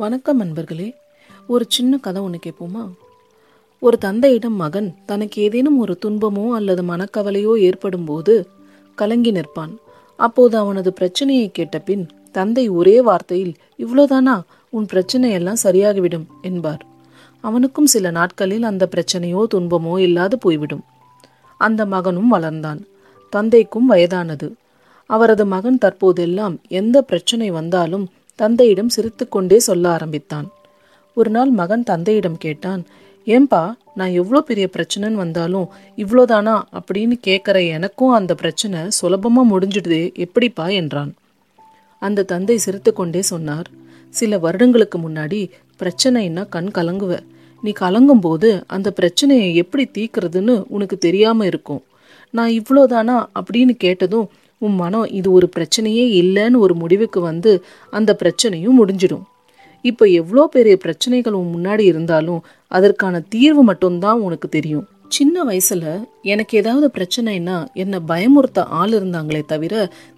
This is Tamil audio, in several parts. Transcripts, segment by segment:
வணக்கம் அன்பர்களே ஒரு சின்ன கதை ஒன்று கேட்போமா? ஒரு தந்தையிடம் மகன் தனக்கு ஏதேனும் ஒரு துன்பமோ அல்லது மனக்கவலையோ ஏற்படும் போது கலங்கி நிற்பான். அப்போது அவனது பிரச்சனையை கேட்ட பின் தந்தை ஒரே வார்த்தையில் இவ்வளோதானா உன் பிரச்சனையெல்லாம் சரியாகிவிடும் என்பார். அவனுக்கும் சில நாட்களில் அந்த பிரச்சனையோ துன்பமோ இல்லாது போய்விடும். அந்த மகனும் வளர்ந்தான். தந்தைக்கும் வயதானது. அவரது மகன் தற்போதெல்லாம் எந்த பிரச்சனை வந்தாலும் தந்தையிடம் சிரித்துக்கொண்டே சொல்ல ஆரம்பித்தான். ஒரு நாள் மகன் தந்தையிடம் கேட்டான் ஏன்பா நான் எவ்வளோ பெரிய பிரச்சனைன்னு வந்தாலும் இவ்வளோதானா அப்படின்னு கேட்குற எனக்கும் அந்த பிரச்சனை சுலபமாக முடிஞ்சிடுது எப்படிப்பா? என்றான். அந்த தந்தை சிரித்துக்கொண்டே சொன்னார் சில வருடங்களுக்கு முன்னாடி பிரச்சனைன்னா கண் கலங்குவ. நீ கலங்கும் போது அந்த பிரச்சனையை எப்படி தீக்கிறதுன்னு உனக்கு தெரியாமல் இருக்கும். நான் இவ்வளோதானா? அப்படின்னு கேட்டதும் உன் மனம் இது ஒரு பிரச்சனையே இல்லைன்னு ஒரு முடிவுக்கு வந்து அந்த பிரச்சனையும் முடிஞ்சிடும். இப்போ எவ்வளோ பெரிய பிரச்சனைகள் உன் முன்னாடி இருந்தாலும் அதற்கான தீர்வு மட்டும்தான் உனக்கு தெரியும். சின்ன வயசுல எனக்கு ஏதாவது பிரச்சனைனா என்னை பயமுறுத்த ஆள் இருந்தாங்களே தவிர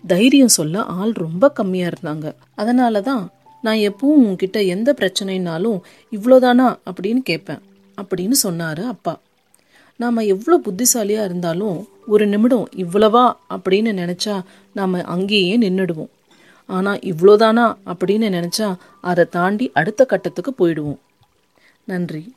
தைரியம் சொல்ல ஆள் ரொம்ப கம்மியா இருந்தாங்க. அதனால தான் நான் எப்பவும் உன்கிட்ட எந்த பிரச்சனைனாலும் இவ்வளோதானா அப்படின்னு கேட்பேன் அப்படின்னு சொன்னாரு அப்பா. நாம் எவ்வளோ புத்திசாலியாக இருந்தாலும் ஒரு நிமிடம் இவ்வளவா அப்படின்னு நினச்சா நாம் அங்கேயே நின்றுடுவோம் ஆனால் இவ்வளோதானா அப்படின்னு நினச்சா அதை தாண்டி அடுத்த கட்டத்துக்கு போயிடுவோம். நன்றி.